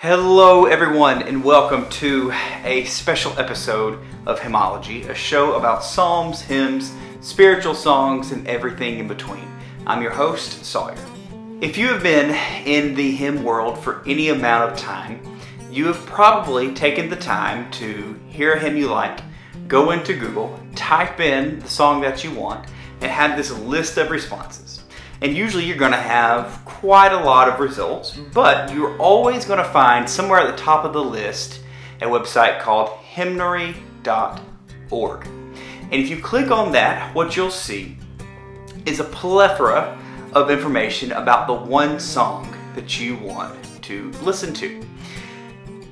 Hello, everyone, and welcome to a special episode of Hymnology, a show about psalms, hymns, spiritual songs, and everything in between. I'm your host, Sawyer. If you have been in the hymn world for any amount of time, you have probably taken the time to hear a hymn you like, go into Google, type in the song that you want, and have this list of responses. And usually you're going to have quite a lot of results, mm-hmm. but you're always going to find somewhere at the top of the list a website called hymnary.org. And if you click on that, what you'll see is a plethora of information about the one song that you want to listen to.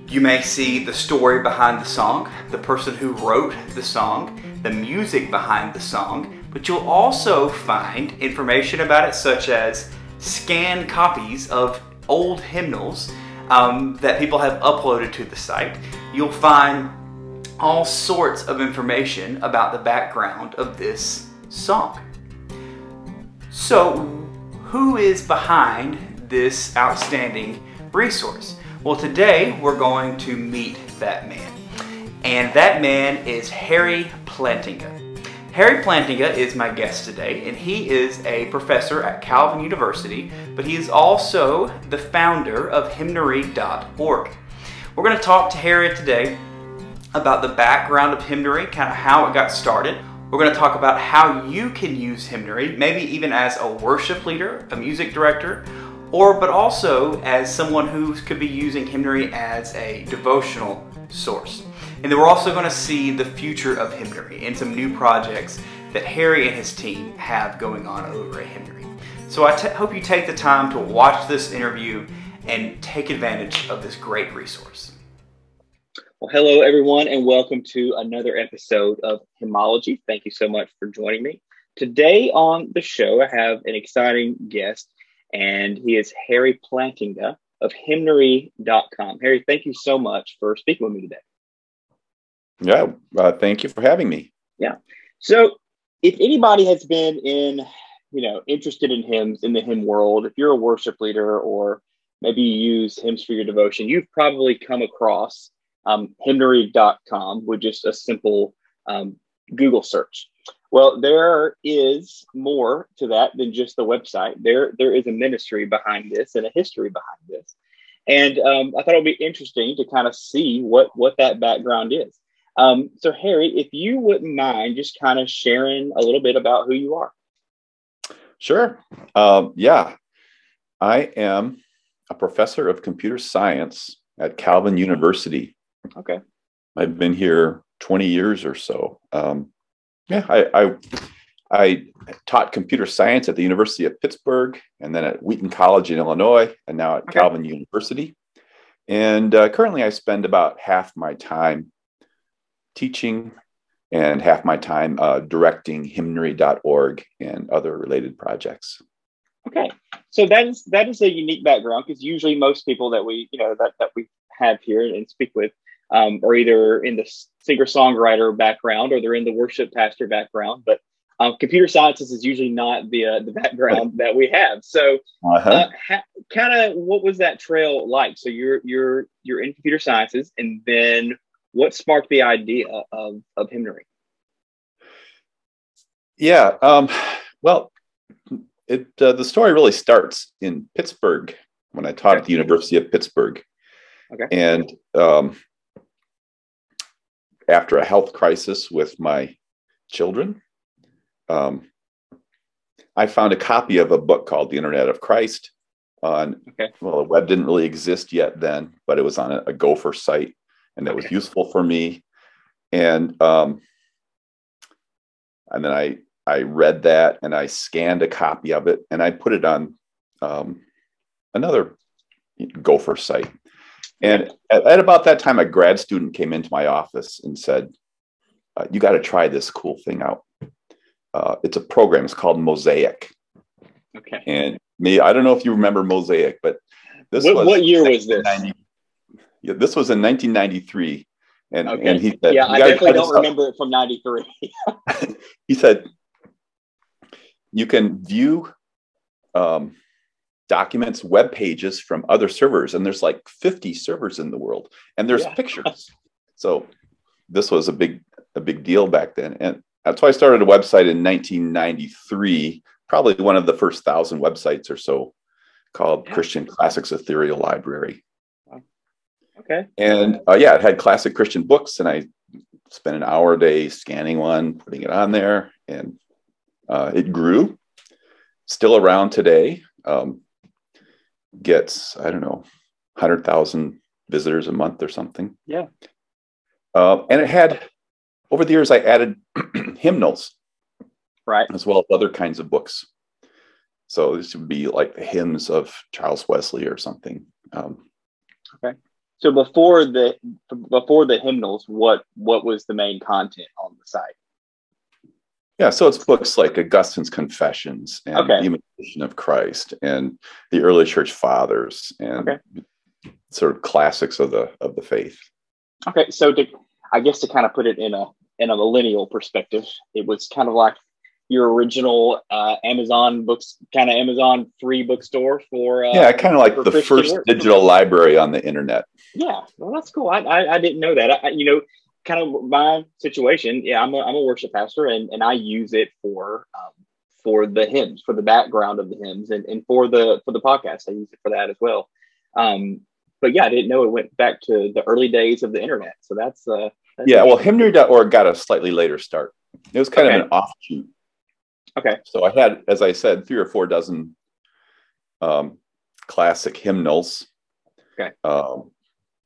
You may see the story behind the song, the person who wrote the song, the music behind the song, but you'll also find information about it, such as scanned copies of old hymnals um, that people have uploaded to the site. You'll find all sorts of information about the background of this song. So, who is behind this outstanding resource? Well, today we're going to meet that man. And that man is Harry Plantinga. Harry Plantinga is my guest today, and he is a professor at Calvin University, but he is also the founder of hymnary.org. We're going to talk to Harry today about the background of hymnary, kind of how it got started. We're going to talk about how you can use hymnary, maybe even as a worship leader, a music director, or but also as someone who could be using hymnary as a devotional source. And then we're also going to see the future of hymnary and some new projects that Harry and his team have going on over at hymnary. So I t- hope you take the time to watch this interview and take advantage of this great resource. Well, hello, everyone, and welcome to another episode of Hymnology. Thank you so much for joining me. Today on the show, I have an exciting guest, and he is Harry Plantinga of hymnary.com. Harry, thank you so much for speaking with me today. Yeah, uh, thank you for having me. Yeah. So, if anybody has been in, you know, interested in hymns in the hymn world, if you're a worship leader or maybe you use hymns for your devotion, you've probably come across um, hymnary.com with just a simple um, Google search. Well, there is more to that than just the website. There, there is a ministry behind this and a history behind this. And um, I thought it would be interesting to kind of see what what that background is. Um, so, Harry, if you wouldn't mind just kind of sharing a little bit about who you are. Sure. Um, yeah. I am a professor of computer science at Calvin University. Okay. I've been here 20 years or so. Um, yeah, I, I, I taught computer science at the University of Pittsburgh and then at Wheaton College in Illinois and now at okay. Calvin University. And uh, currently, I spend about half my time teaching and half my time uh, directing hymnary.org and other related projects. Okay, so that is that is a unique background because usually most people that we you know that that we have here and speak with um, are either in the singer songwriter background or they're in the worship pastor background, but um, computer sciences is usually not the uh, the background that we have. So, uh-huh. uh, ha- kind of, what was that trail like? So you're you're you're in computer sciences, and then what sparked the idea of, of hymnary? Yeah, um, well, it uh, the story really starts in Pittsburgh when I taught at the University of Pittsburgh. Okay. And um, after a health crisis with my children, um, I found a copy of a book called The Imitation of Christ on, okay. well, the web didn't really exist yet then, but it was on a, a Gopher site and that okay. was useful for me. And um, and then I I read that and I scanned a copy of it and I put it on um, another Gopher site. And at, at, about that time, a grad student came into my office and said, uh, "You got to try this cool thing out. Uh, it's a program. It's called Mosaic." Okay. And me, I don't know if you remember Mosaic, but this what, was what year was this? Yeah, this was in 1993. And, okay. and he said, Yeah, I definitely don't remember it from 93. he said, You can view um, documents web pages from other servers and there's like 50 servers in the world and there's yeah. pictures so this was a big a big deal back then and that's why i started a website in 1993 probably one of the first thousand websites or so called yeah. christian classics ethereal library okay and uh, yeah it had classic christian books and i spent an hour a day scanning one putting it on there and uh, it grew still around today um, gets I don't know, hundred thousand visitors a month or something. Yeah. Uh, and it had over the years I added hymnals, right, as well as other kinds of books. So this would be like the hymns of Charles Wesley or something. Um, okay. So before the before the hymnals, what what was the main content on the site? Yeah, so it's books like Augustine's Confessions and okay. the Imitation of Christ and the early church fathers and okay. sort of classics of the of the faith. Okay, so to, I guess to kind of put it in a in a millennial perspective, it was kind of like your original uh, Amazon books, kind of Amazon free bookstore for uh, yeah, kind of like the Christian first work. digital library on the internet. Yeah, well, that's cool. I I, I didn't know that. I, you know, kind of my situation. Yeah, I'm a, I'm a worship pastor, and and I use it for um, for the hymns, for the background of the hymns, and and for the for the podcast. I use it for that as well. Um, but yeah, I didn't know it went back to the early days of the internet. So that's uh, that's yeah. Well, hymnary.org got a slightly later start. It was kind okay. of an offshoot. Okay. So I had, as I said, three or four dozen um, classic hymnals. Okay. Um,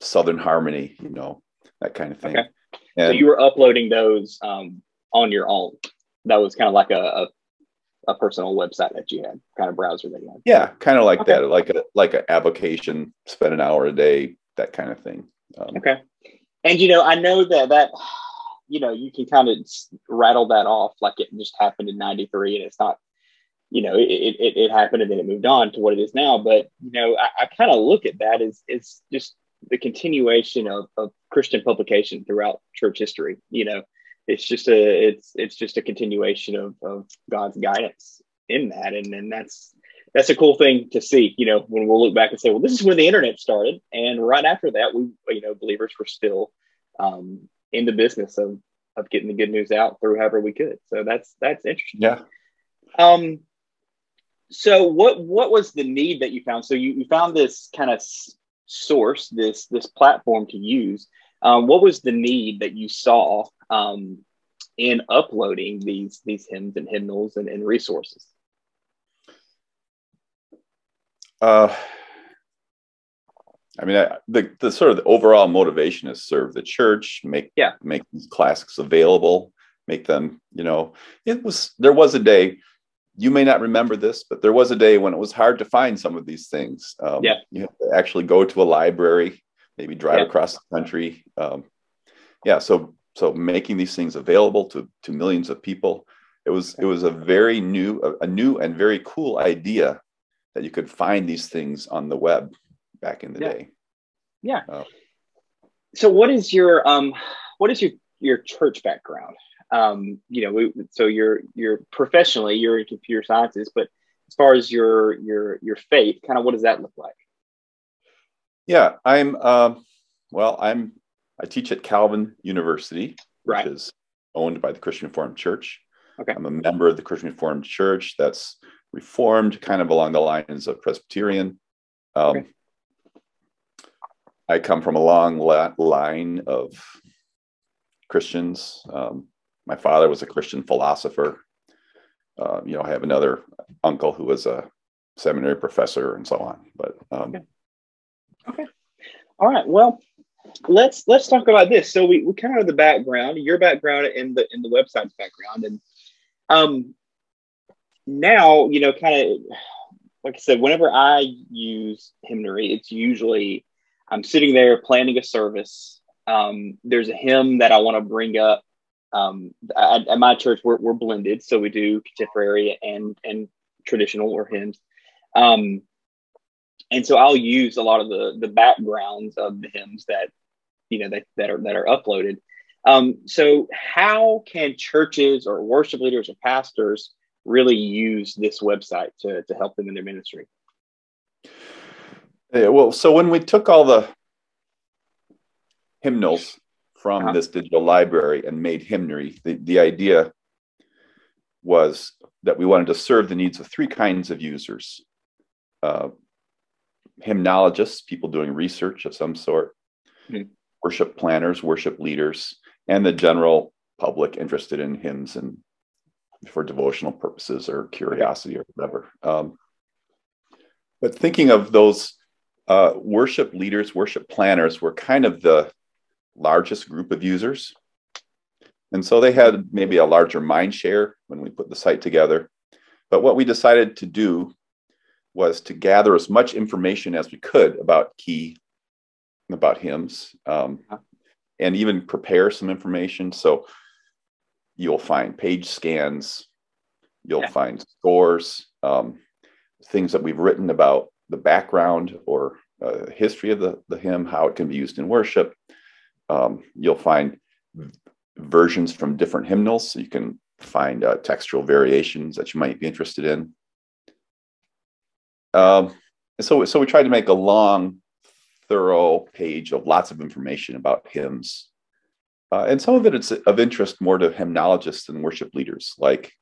Southern Harmony, you know, that kind of thing. Okay. And so you were uploading those um, on your own. That was kind of like a, a, a personal website that you had, kind of browser that you had. Yeah, kind of like okay. that, like a like an avocation. Spend an hour a day, that kind of thing. Um, okay, and you know, I know that that you know you can kind of rattle that off like it just happened in '93, and it's not you know, it, it, it, happened and then it moved on to what it is now. But, you know, I, I kind of look at that as it's just the continuation of, of Christian publication throughout church history. You know, it's just a it's it's just a continuation of, of God's guidance in that, and and that's that's a cool thing to see. You know, when we'll look back and say, well, this is when the internet started, and right after that, we you know believers were still um, in the business of of getting the good news out through however we could. So that's that's interesting. Yeah. Um. So what what was the need that you found? So you, you found this kind of source, this this platform to use. Um, what was the need that you saw um, in uploading these these hymns and hymnals and, and resources? Uh, I mean, I, the the sort of the overall motivation is serve the church, make yeah. make these classics available, make them. You know, it was there was a day you may not remember this, but there was a day when it was hard to find some of these things. Um, yeah. You have to actually go to a library, maybe drive yeah. across the country. Um, yeah. So, so making these things available to, to millions of people, it was, it was a very new, a, a new and very cool idea that you could find these things on the web back in the yeah. day. Yeah. Uh, so what is your, um, what is your, your church background? um, you know, we, so you're you're professionally you're in computer sciences, but as far as your your your faith, kind of what does that look like? Yeah, I'm uh, well. I'm I teach at Calvin University, right. which is owned by the Christian Reformed Church. Okay. I'm a member of the Christian Reformed Church that's reformed, kind of along the lines of Presbyterian. Um, okay. I come from a long line of Christians. Um, my father was a Christian philosopher. Uh, you know, I have another uncle who was a seminary professor and so on. But um, okay. okay. All right. Well, let's let's talk about this. So we, we kind of the background, your background in the in the website's background, and um, now you know, kind of like I said, whenever I use hymnary, it's usually I'm sitting there planning a service. Um, there's a hymn that I want to bring up. Um, at, at, my church we're, we're blended so we do contemporary and and traditional or hymns. Um, and so i'll use a lot of the the backgrounds of the hymns that you know that, that are that are uploaded. Um, so how can churches or worship leaders or pastors really use this website to, to help them in their ministry Yeah, well, so when we took all the hymnals from uh-huh. this digital library and made hymnary, the, the idea was that we wanted to serve the needs of three kinds of users uh, hymnologists, people doing research of some sort, mm-hmm. worship planners, worship leaders, and the general public interested in hymns and for devotional purposes or curiosity or whatever. Um, but thinking of those uh, worship leaders, worship planners were kind of the largest group of users. And so they had maybe a larger mind share when we put the site together. But what we decided to do was to gather as much information as we could about key, about hymns, um, and even prepare some information. So you'll find page scans, you'll yeah. find scores, um, things that we've written about the background or uh, history of the, the hymn, how it can be used in worship. Um, you'll find versions from different hymnals. So you can find uh, textual variations that you might be interested in. Um, so, so we tried to make a long, thorough page of lots of information about hymns. Uh, and some of it is of interest more to hymnologists and worship leaders, like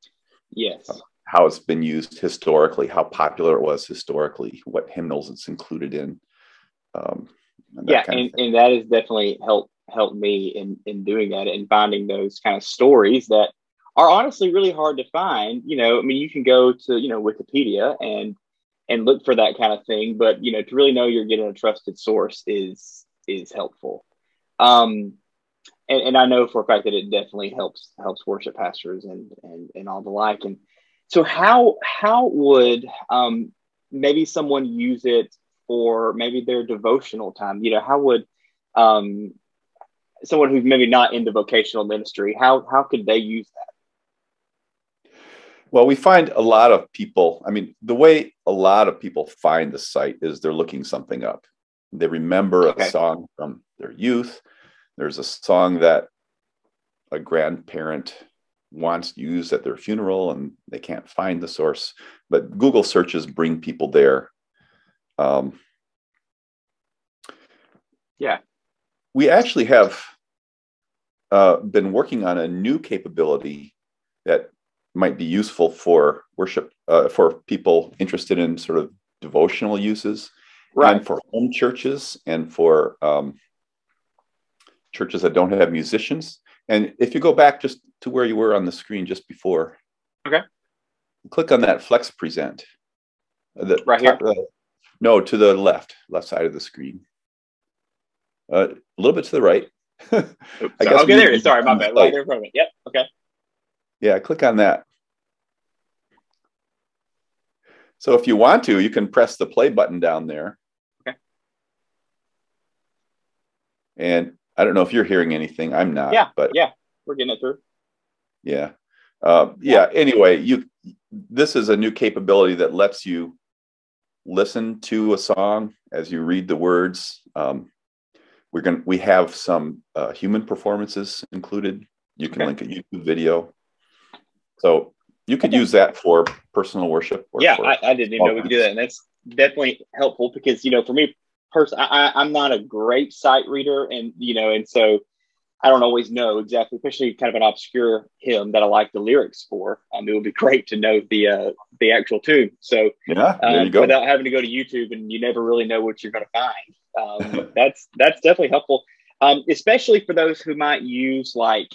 yes, how it's been used historically, how popular it was historically, what hymnals it's included in. Um, and yeah, and, and that has definitely helped helped me in in doing that and finding those kind of stories that are honestly really hard to find. You know, I mean, you can go to you know Wikipedia and and look for that kind of thing, but you know, to really know you're getting a trusted source is is helpful. Um, and, and I know for a fact that it definitely helps helps worship pastors and and and all the like. And so, how how would um, maybe someone use it for maybe their devotional time? You know, how would um, someone who's maybe not into vocational ministry how how could they use that well we find a lot of people i mean the way a lot of people find the site is they're looking something up they remember okay. a song from their youth there's a song that a grandparent wants used at their funeral and they can't find the source. But google searches bring people there. Um, yeah. We actually have uh, been working on a new capability that might be useful for worship uh, for people interested in sort of devotional uses right. and for home churches and for um, churches that don't have musicians and if you go back just to where you were on the screen just before okay click on that flex present uh, the, right here uh, no to the left left side of the screen uh, a little bit to the right. I guess okay, there. Sorry, my bad. Right there from it. Yep. Okay. Yeah, click on that. So if you want to, you can press the play button down there. Okay. And I don't know if you're hearing anything. I'm not. Yeah. But yeah, we're getting it through. Yeah. Uh, yeah. yeah. Anyway, you. This is a new capability that lets you listen to a song as you read the words. Um, we're going to we have some uh, human performances included you can okay. link a youtube video so you could okay. use that for personal worship yeah I, I, didn't even know we could do that and that's definitely helpful because you know for me person I, i'm not a great sight reader and you know and so i don't always know exactly especially kind of an obscure hymn that i like the lyrics for um, it would be great to know the uh, the actual tune so yeah there um, you go. without having to go to youtube and you never really know what you're going to find um, that's that's definitely helpful, um, especially for those who might use like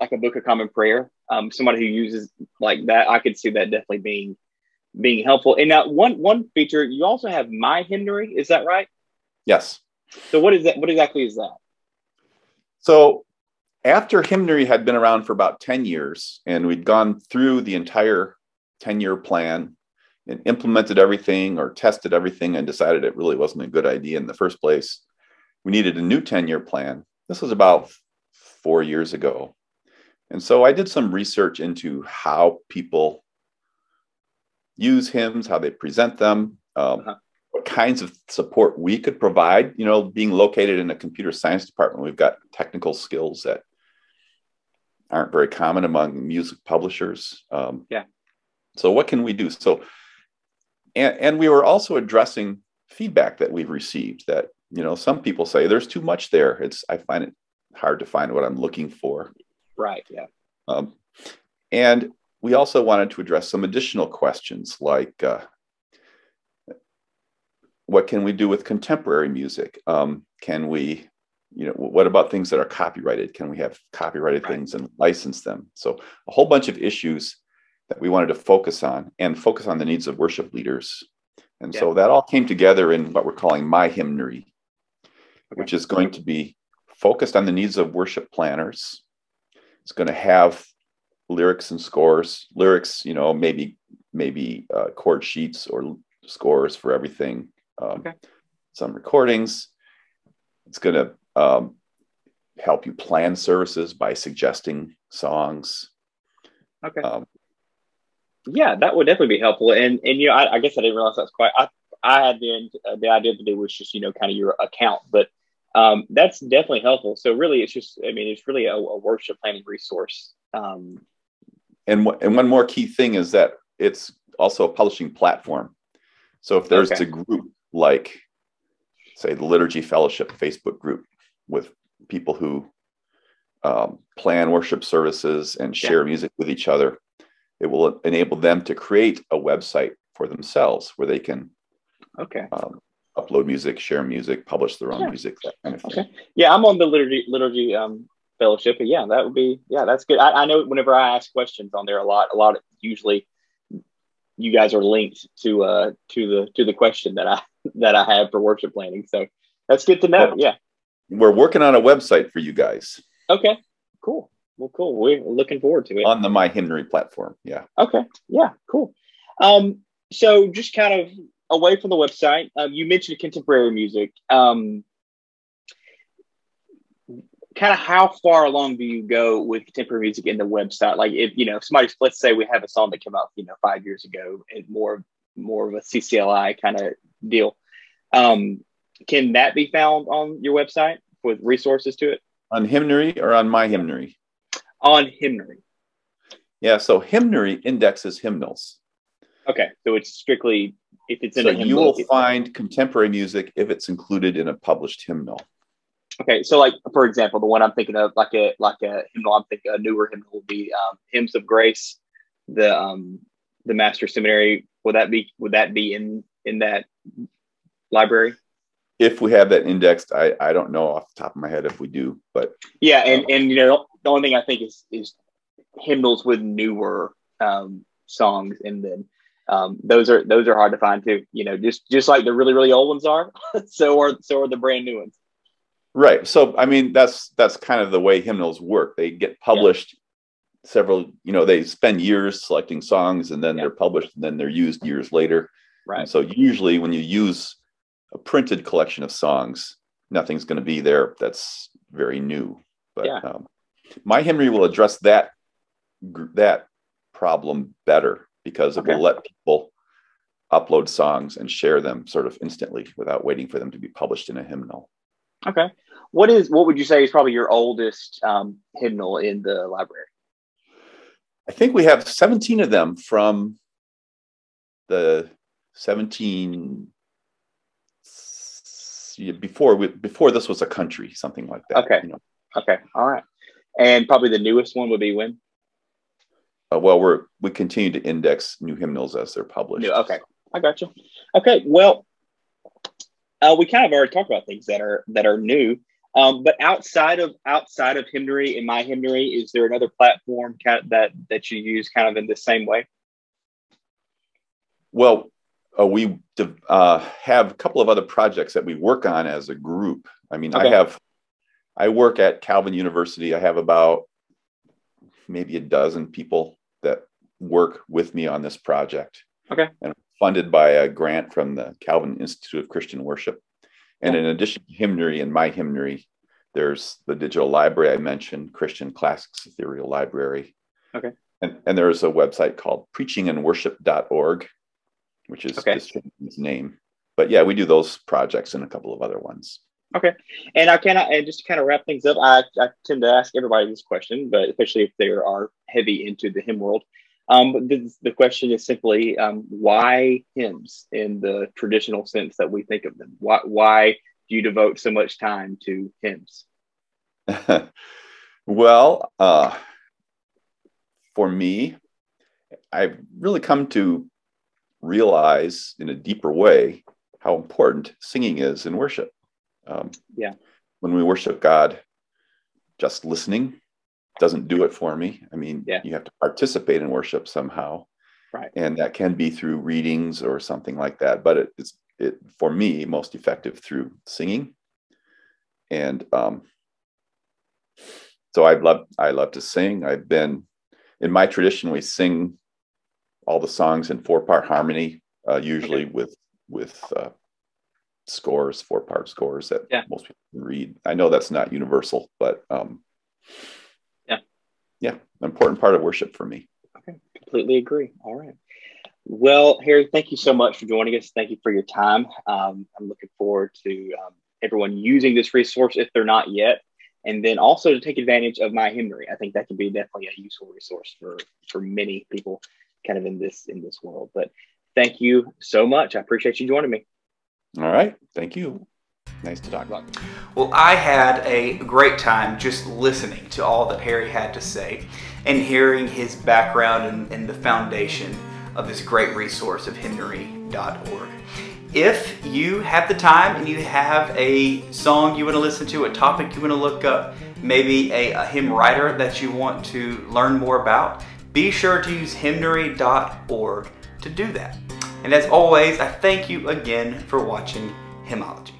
like a Book of Common Prayer. Um, somebody who uses like that, I could see that definitely being being helpful. And now one one feature, you also have My Hymnary. Is that right? Yes. So what is that? What exactly is that? So after Hymnary had been around for about 10 years and we'd gone through the entire 10 year plan and implemented everything or tested everything and decided it really wasn't a good idea in the first place. We needed a new 10 year plan. This was about four years ago. And so I did some research into how people use hymns, how they present them, um, uh-huh. what kinds of support we could provide. You know, being located in a computer science department, we've got technical skills that aren't very common among music publishers. Um, yeah. So, what can we do? So, and, and we were also addressing feedback that we've received that you know some people say there's too much there it's i find it hard to find what i'm looking for right yeah um, and we also wanted to address some additional questions like uh, what can we do with contemporary music? Um, can we you know what about things that are copyrighted? Can we have copyrighted right. things and license them? So a whole bunch of issues that we wanted to focus on and focus on the needs of worship leaders. And yeah. so that all came together in what we're calling my hymnary which is going to be focused on the needs of worship planners. It's going to have lyrics and scores lyrics you know maybe maybe uh, chord sheets or scores for everything um, okay. some recordings it's going to um, help you plan services by suggesting songs. Okay. Um, yeah, that would definitely be helpful. And and you know, I, I guess I didn't realize that's quite. I I had the uh, the idea that it was just you know kind of your account, but um, that's definitely helpful. So really, it's just I mean, it's really a, a worship planning resource. Um, and and one more key thing is that it's also a publishing platform. So if there's okay. a group like, say, the Liturgy Fellowship Facebook group, with people who um, plan worship services and share yeah. music with each other. It will enable them to create a website for themselves where they can okay um, upload music, share music, publish their own yeah. music, that kind of thing. Okay. Yeah, I'm on the liturgy liturgy um, fellowship. But yeah, that would be yeah, that's good. I, I, know whenever I ask questions on there a lot, a lot of usually you guys are linked to uh to the to the question that I that I have for worship planning. So that's good to know. Yeah we're working on a website for you guys. Okay, cool. Well, cool. We're looking forward to it on the My Hymnary platform. Yeah. Okay. Yeah. Cool. Um, so just kind of away from the website, um, you mentioned contemporary music. Um, kind of how far along do you go with contemporary music in the website? Like if you know, if somebody, let's say we have a song that came out, you know, five years ago, and more more of a CCLI kind of deal. Um, can that be found on your website with resources to it? On Hymnary or on my Hymnary? On Hymnary. Yeah, so Hymnary indexes hymnals. Okay, so it's strictly if it's in so a hymnal. you will find contemporary music if it's included in a published hymnal. Okay, so like for example, the one I'm thinking of, like a like a hymnal, I'm thinking a newer hymnal would be um, "Hymns of Grace," the um, the Master Seminary. Would that be would that be in in that library? if we have that indexed, I, I don't know off the top of my head if we do, but yeah, and, um, and you know the only thing I think is is hymnals with newer um, songs, and then um, those are those are hard to find too. You know, just just like the really really old ones are, so are so are the brand new ones. Right. So I mean that's that's kind of the way hymnals work. They get published yeah. several. You know, they spend years selecting songs, and then yeah. they're published, and then they're used years later. Right. And so usually when you use a printed collection of songs, nothing's going to be there that's very new. But yeah. um, my hymnary will address that that problem better because it will let people upload songs and share them sort of instantly without waiting for them to be published in a hymnal. Okay. What is what would you say is probably your oldest um, hymnal in the library? I think we have 17 of them from the 17 before we, before this was a country, something like that. Okay. You know? Okay. All right. And probably the newest one would be when. Uh, well, we're we continue to index new hymnals as they're published. New, okay, I got you. Okay, well, uh, we kind of already talked about things that are that are new. Um, but outside of outside of hymnary in my hymnary, is there another platform kind of that that you use kind of in the same way? Well, uh, we uh, have a couple of other projects that we work on as a group. I mean, okay. I have, I work at Calvin University. I have about maybe a dozen people that work with me on this project. Okay. And funded by a grant from the Calvin Institute of Christian Worship. And in addition to hymnary and my hymnary, there's the digital library I mentioned, Christian Classics Ethereal Library. Okay. And, and there's a website called preachingandworship.org which is okay. his name. But yeah, we do those projects and a couple of other ones. Okay. And I cannot, and just to kind of wrap things up, I, I tend to ask everybody this question, but especially if they are heavy into the hymn world. Um, this, the question is simply um, why hymns in the traditional sense that we think of them? Why, why do you devote so much time to hymns? well, uh, for me, I've really come to realize in a deeper way how important singing is in worship. Um, yeah. When we worship God, just listening doesn't do it for me. I mean, yeah. you have to participate in worship somehow. Right. And that can be through readings or something like that. But it is it for me most effective through singing. And um, so I love I love to sing. I've been in my tradition. We sing all the songs in four part harmony, uh, usually okay. with with uh, scores, four part scores that yeah. most people can read. I know that's not universal, but um, yeah, an important part of worship for me. Okay, completely agree. All right. Well, Harry, thank you so much for joining us. Thank you for your time. Um, I'm looking forward to um, everyone using this resource if they're not yet, and then also to take advantage of my hymnary. I think that can be definitely a useful resource for for many people, kind of in this in this world. But thank you so much. I appreciate you joining me. All right. Thank you. Nice to talk about. Well, I had a great time just listening to all that Harry had to say and hearing his background and, and the foundation of this great resource of hymnary.org. If you have the time and you have a song you want to listen to, a topic you want to look up, maybe a, a hymn writer that you want to learn more about, be sure to use hymnary.org to do that. And as always, I thank you again for watching Hymnology.